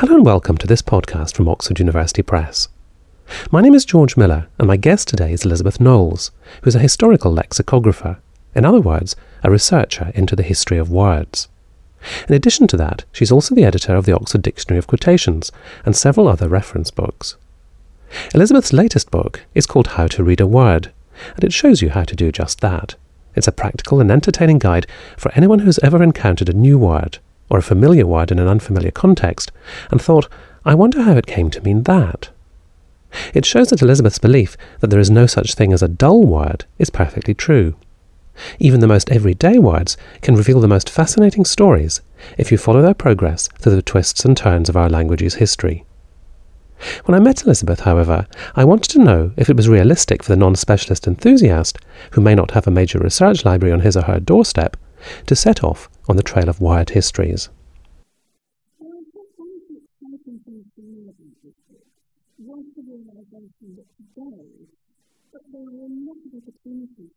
Hello and welcome to this podcast from Oxford University Press. My name is George Miller, and my guest today is Elizabeth Knowles, who is a historical lexicographer, in other words, a researcher into the history of words. In addition to that, she's also the editor of the Oxford Dictionary of Quotations and several other reference books. Elizabeth's latest book is called How to Read a Word, and it shows you how to do just that. It's a practical and entertaining guide for anyone who's ever encountered a new word, or a familiar word in an unfamiliar context, and thought, I wonder how it came to mean that. It shows that Elizabeth's belief that there is no such thing as a dull word is perfectly true. Even the most everyday words can reveal the most fascinating stories if you follow their progress through the twists and turns of our language's history. When I met Elizabeth, however, I wanted to know if it was realistic for the non specialist enthusiast, who may not have a major research library on his or her doorstep, to set off on the trail of word histories. to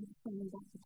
get find that particular book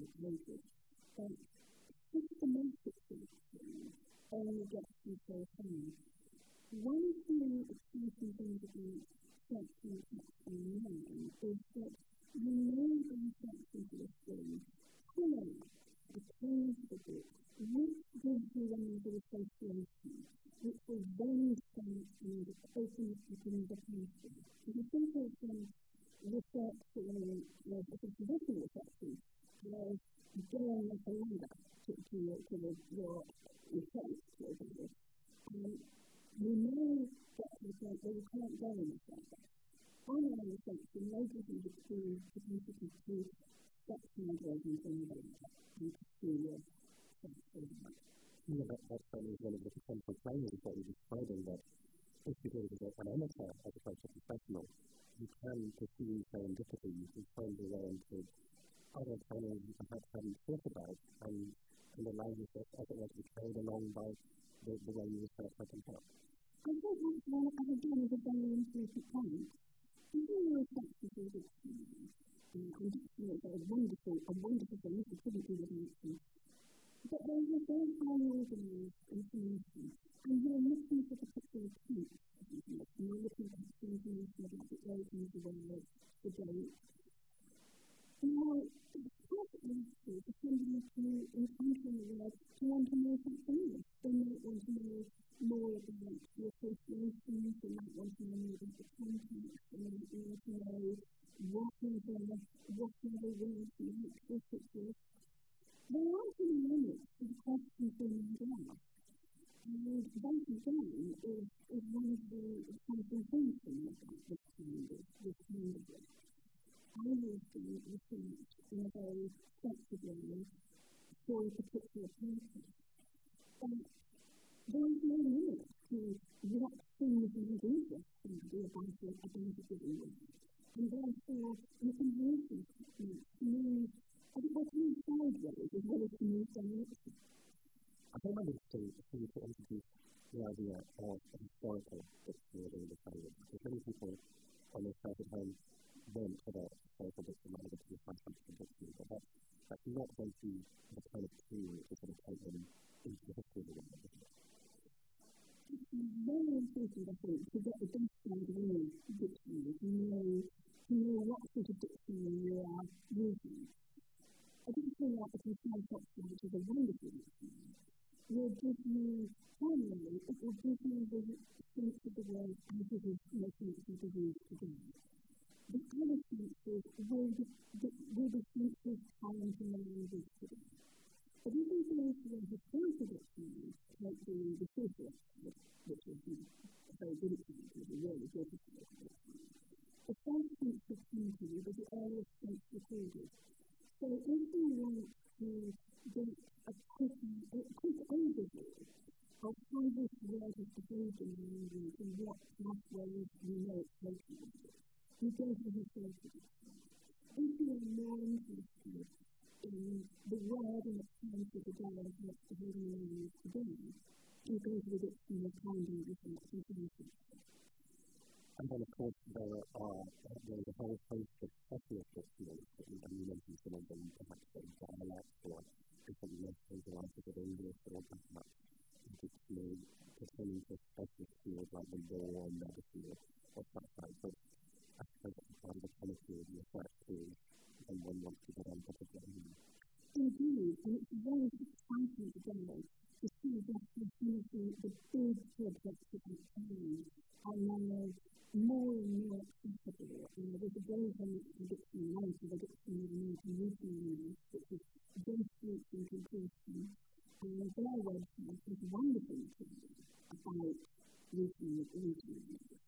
the pages. But systematic selection only gets you so far. One thing that something that we searching online is that you may be for this thing, highlight the page of the book, which gives you one of the association, which will then start and open up the invitation. If you think of some research in like a traditional research, ladder to, to, to the, your for example, um, you may get to the you can't go any further. Online research enables you to, to, to, to, to by the, the way you. I think that's one, and again, is a very important. Even your research is really and you know, a wonderful, a wonderful thing, you couldn't do without there watching the world being explicitly. There aren't any limits to the questions being asked. And that again is, is one of the compensations about this kind of this kind of work. I use the research in a very flexible way for a particular person. But there is no limit to what things you do with somebody about a given work. And therefore, you can use these to I think what's really sideways as well as to move direction. I think interested for you to introduce the idea of a historical dictionary of the language. Because many people on this side at home won't put a historical dictionary to kind of dictionary, but that's, that's not going to be the kind of that's going to take them into the history of the world. Very important, I think, to get the best idea of dictionary, to know, to know what sort of dictionary you are using. from Cytoxin, which is a wonderful dictionary, will give you, finally, it will give you the sense of the world as it is making its disease today. The other senses will be, will be senses current in the today. Everything seems to have a coincidence to you, like the the thesis, which is a very good example, a really good example. The first sense of community was the earliest sense recorded. So if you want to get a quick, a quick overview of how this word is behaved in the language and what pathways we know it's taking, you go to the thesis. If you are more interested of the day of what's the whole meaning of the day, it goes with it from the calendar of different seasons. And then, of course, there are there's a whole host of secular festivals that we've been mentioning some of them, perhaps in dialects or different lessons or answers of English or perhaps particularly pertaining to special fields like the law and medicine or such like. So I suppose that's the kind of quality of your first series when one wants to get on top of it and Indeed, and it's very exciting today to see that the, the big projects that are happening are now more and more accessible. Uh, there's a very famous prediction life of a dictionary of American Routine Units, which is sweet and. And their website has wonderful about routine routine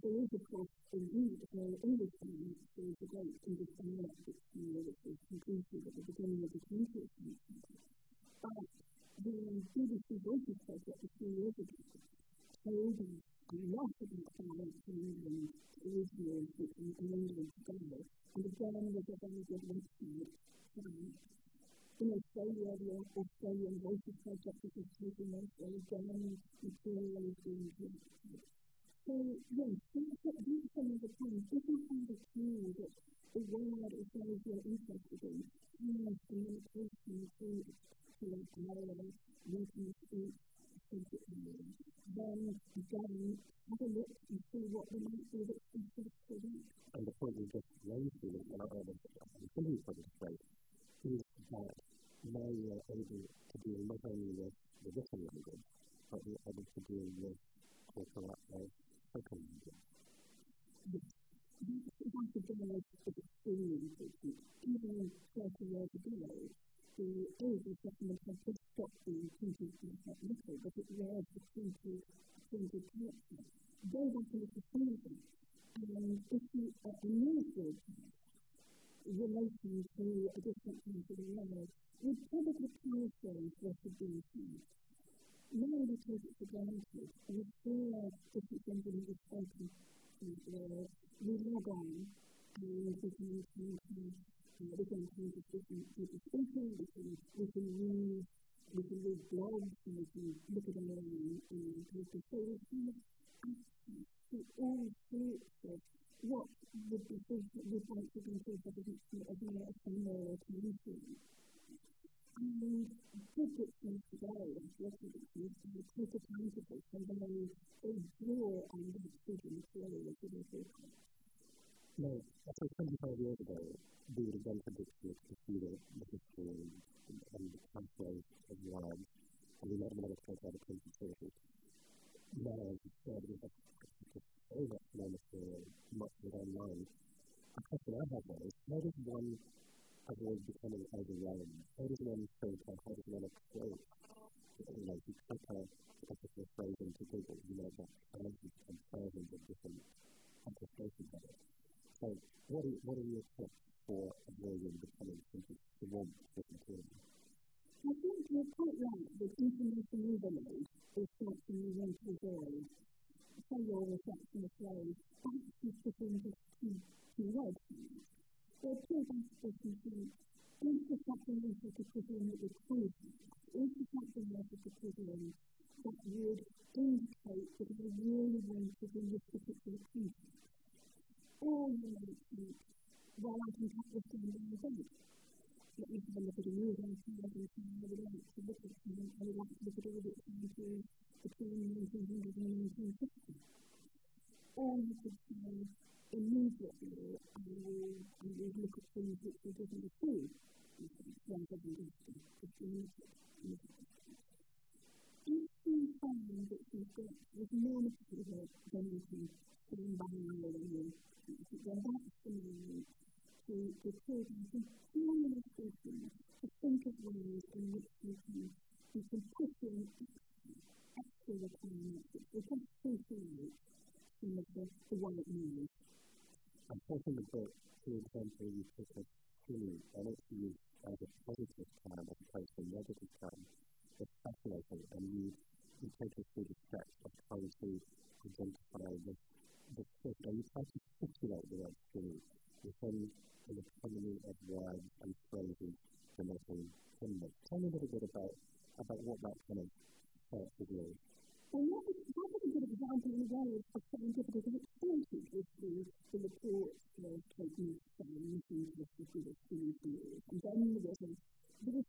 political elite or industry is a great industry that was completed at the beginning of the 20th century. But the BBC Voices project a few years ago told us a lot about violence in England, Israel, and England together. And again, there's a very good website in Australia, the Australian Voices Project is taking us, and again, material is being created. So, yes, these are some of the things. If you find a clue that the word is those you're interested in, yes, communication to a dialogue, written speech, then again have a look and see what there might be that's interesting. And the point you just raised is that uh, the continuing point of place 30 years ago, the Asian settlement had just stopped being printed in that little, but it was the printed, printed character. They wanted to see that. And if you are administered relating to a different part of world, would probably paraphrase what had been said. Now we take it for granted. We hear different things in the spoken world. We log on and we can encounter uh, we can different people speaking, we can, we can use we can read blogs and we can look at them online and people so we can to all sorts of what would be things that would like to be thought of as a ephemeral community. And good dictionaries today, and local dictionaries, can be quite accountable they, they draw on material as No, I think 25 years ago, we would have done dictionaries to see the, the history and the pathways of and we might have to take out the concentration. Now, as you said, we have much of it online. The question I have now is, how does one avoid becoming overwhelmed? How does one think, filter, how does one approach you know, you click a particular phrase into Google, you know that thousands and thousands of different applications of it. So, what are, what are your tips for becoming simply the one material? I think you're quite right that information is something you want to avoid. Say your phrase, that's just two, two words. There are two aspects of things. Is the you to put in that is quality? Is the put that would indicate that I really want to be this particular concept? all the management while I can cut this down by a bit. Let me have a look at a new one, see what I would like to look at I would like to look at all the time between 1900 and 1950. Or you could say, immediately, I will, I will look at things which we didn't see, rather than. if you find that you've more than you that's to the children think of ways in which you you can put in extra of the, the white noise. I'm taking the book to as a positive time as opposed to a negative. And you, you take us through the steps of trying to identify this, this shift and you try to the through within an economy of words and phrases. Tell me a little bit about, about what that kind of starts to do. And that is, that is a good example in a way of scientific experiences with the, the reports of taking science and justice with experiences. And then there was there was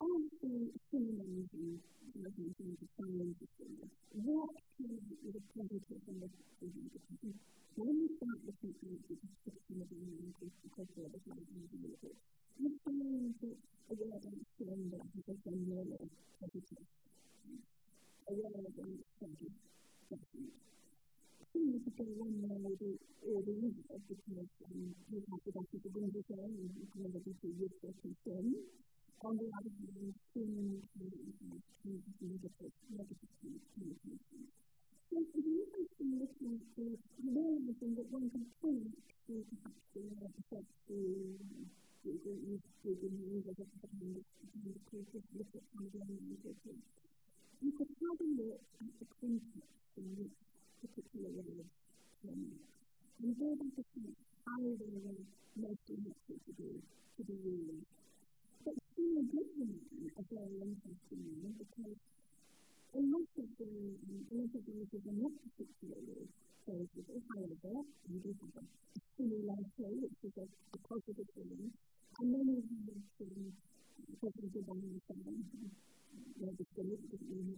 at science like this. Honestly, synonyms and definitions of science what can with a positive and a negative? When you start looking at the description of the language, the culture of the language, you find that a word like surrender has a general positive. A word like study doesn't. Seems to go one way or the, or the other because um, you have to go to the window there and you can never be too useful to them quando wandern alle diese Stimmen, die in der Geschichte Since the movement in looking to know everything that one can see through perhaps the effect the the use the news of the government and the creative look at the government You could probably look at the context in which particular words came and be able to see how they were most likely to be, to be used being given a very interesting name because a lot of the images are not particularly favorable. However, and this is a stimulator, which is a, a positive feeling, and many of them are positive on the same. They're just a little bit more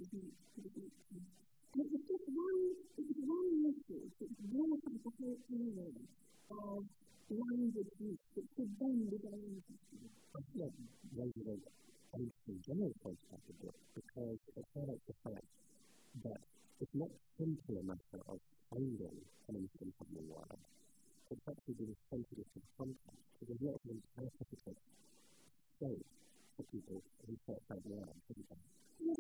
And it's just one, it's one message, it's one of the whole area of language use, which is then the very interesting. I feel like language is in general a bit because it highlights the fact that it's not simply a matter of finding an instant something word. It's actually being sensitive to context. So there's not an interpretive space for people who isn't there? Yes.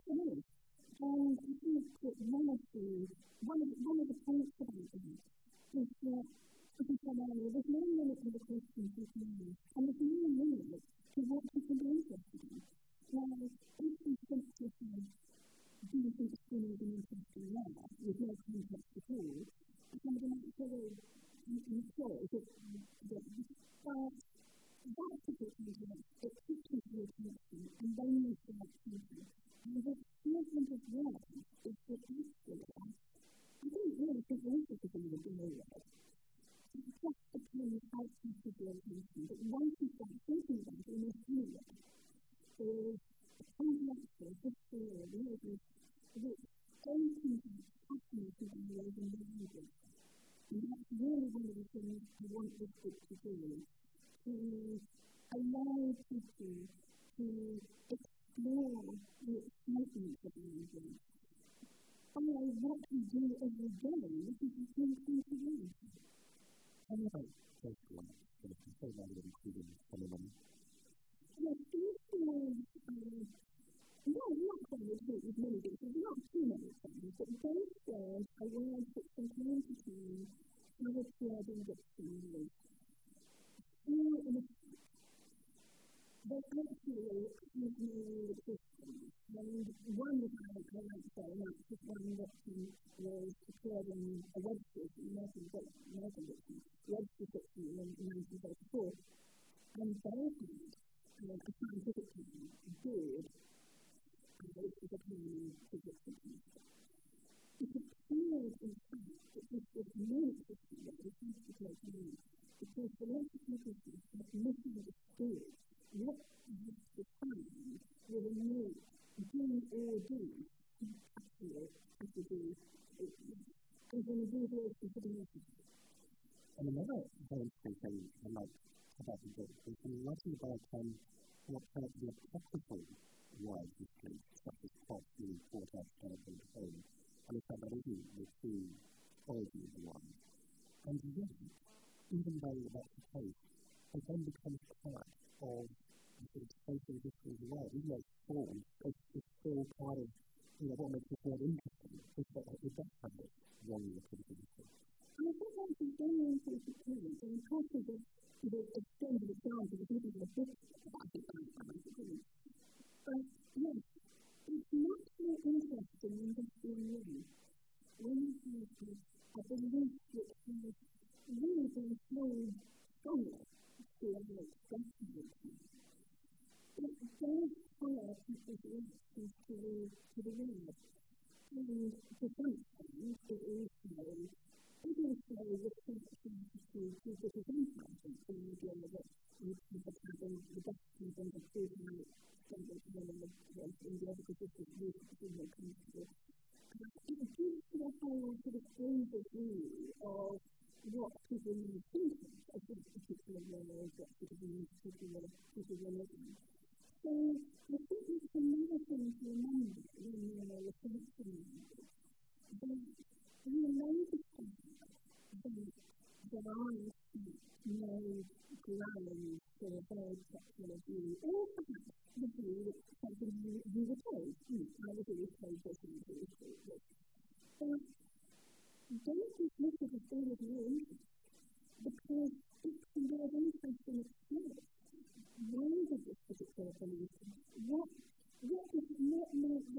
And I think that one of the, one of, one of the points about that is that as you said earlier, there's interested in the including some of them. Yes, these are, no, not family treat with many things, not too many things, but those words are words that from time to time have appeared in dictionaries. Still in a one that I cannot say, not the one that was prepared in a web station, not a web station, web station in 1934. And Bacon, uh, a scientific man, did create the Baconian physics computer. It appears, in fact, that this was more efficient than the physical community, because the less computers have misunderstood what is defined with a new do or do actually has to do is an the message. And another very thing I like about the book is you're writing about um, what of the apocryphal word history, such as Pops being fought out of home, and the fact that isn't the true origin of the word. And even though that's the case, it then becomes part of the the though it's still part of you know, what makes this word interesting is that this history. I think that's a very important point, and part of the, the extended example of the book about it, but yes, it's much more interesting in this way when you have a belief which has really been flowed strongly. It does fire people's reactions to the, to the world. And to some extent, it also, it also reflects the attitude to the design project, the idea that you can have having the best people to prove how standards are in the in the other positions you can be comfortable. It gives you a whole sort of overview of what people need to think of this particular world, what people need to particular people are living. So Thank you. I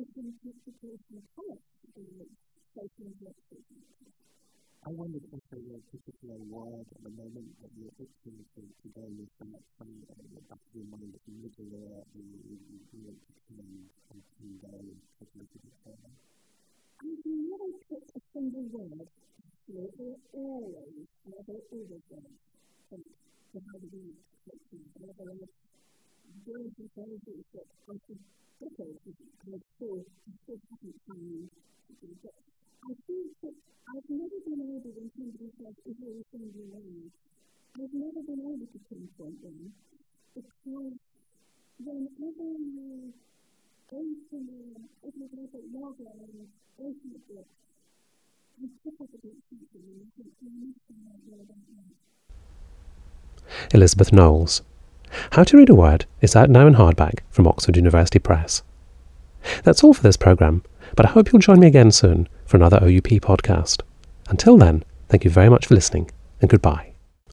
wondered if there was a particular at the moment that you're itching to, to go with the next time uh, in the back of your mind that you need to learn and you want to commend and convey and take a little bit further? I've never put a single word to it, or always, never always word, to how to be whether it's very conservative that I should I think that I've never been able when somebody says is way I've never been able to pinpoint them because whenever you open a if you look at yoga and open a book you pick up against something and you think oh, you must know more about that Elizabeth Knowles. How to Read a Word is out now in hardback from Oxford University Press. That's all for this programme, but I hope you'll join me again soon for another OUP podcast. Until then, thank you very much for listening, and goodbye.